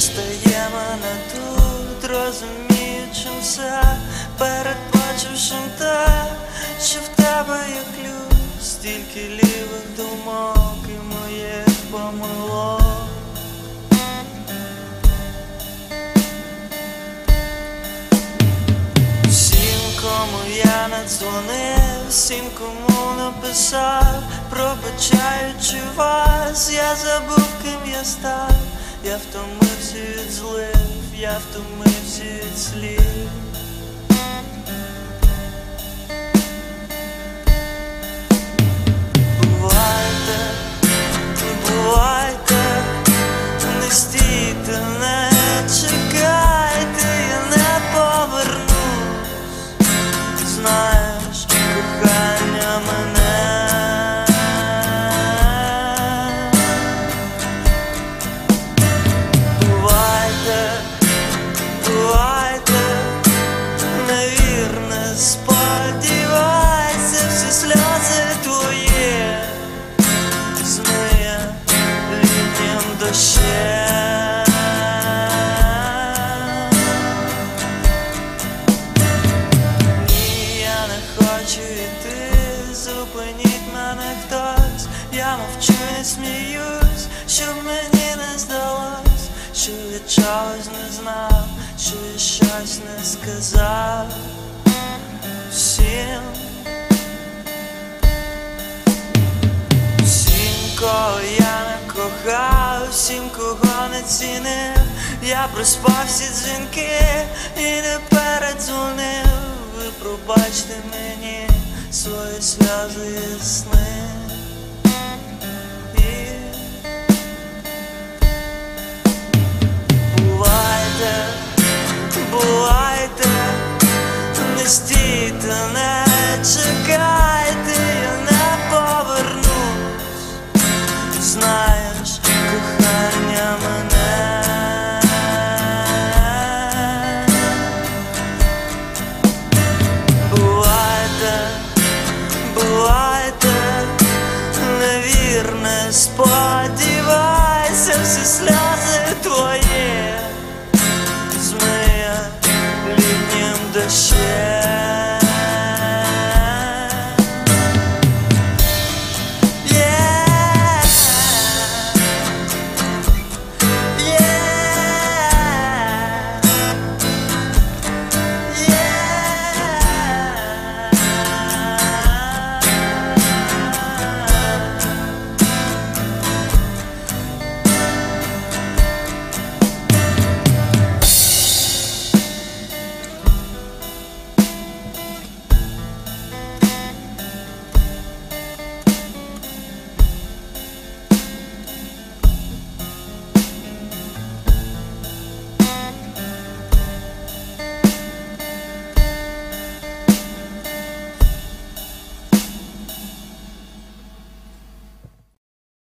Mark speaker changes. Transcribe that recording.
Speaker 1: застає мене тут, розуміючим все, передбачившим те, що в тебе є ключ, стільки лівих думок і моїх помилок. Всім, кому я не дзвонив, всім, кому написав, пробачаючи вас, я забув, ким я став, я втомився від злив, я втомився від слів. Бувайте, бувайте, не стійте, не чекайте, я не повернусь. Знаєш, кохання сподівайся, всі сльози твої змиє літнім дощем. Ні, я не хочу йти, зупиніть мене хтось, я мовчу і сміюсь, щоб мені не здалось, що я чогось не знав, що щось не сказав всім. Всім, кого я не кохав, всім, кого не цінив, я проспав всі дзвінки і не передзвонив. Ви пробачте мені свої сльози і сни. сподівайся всі сльози.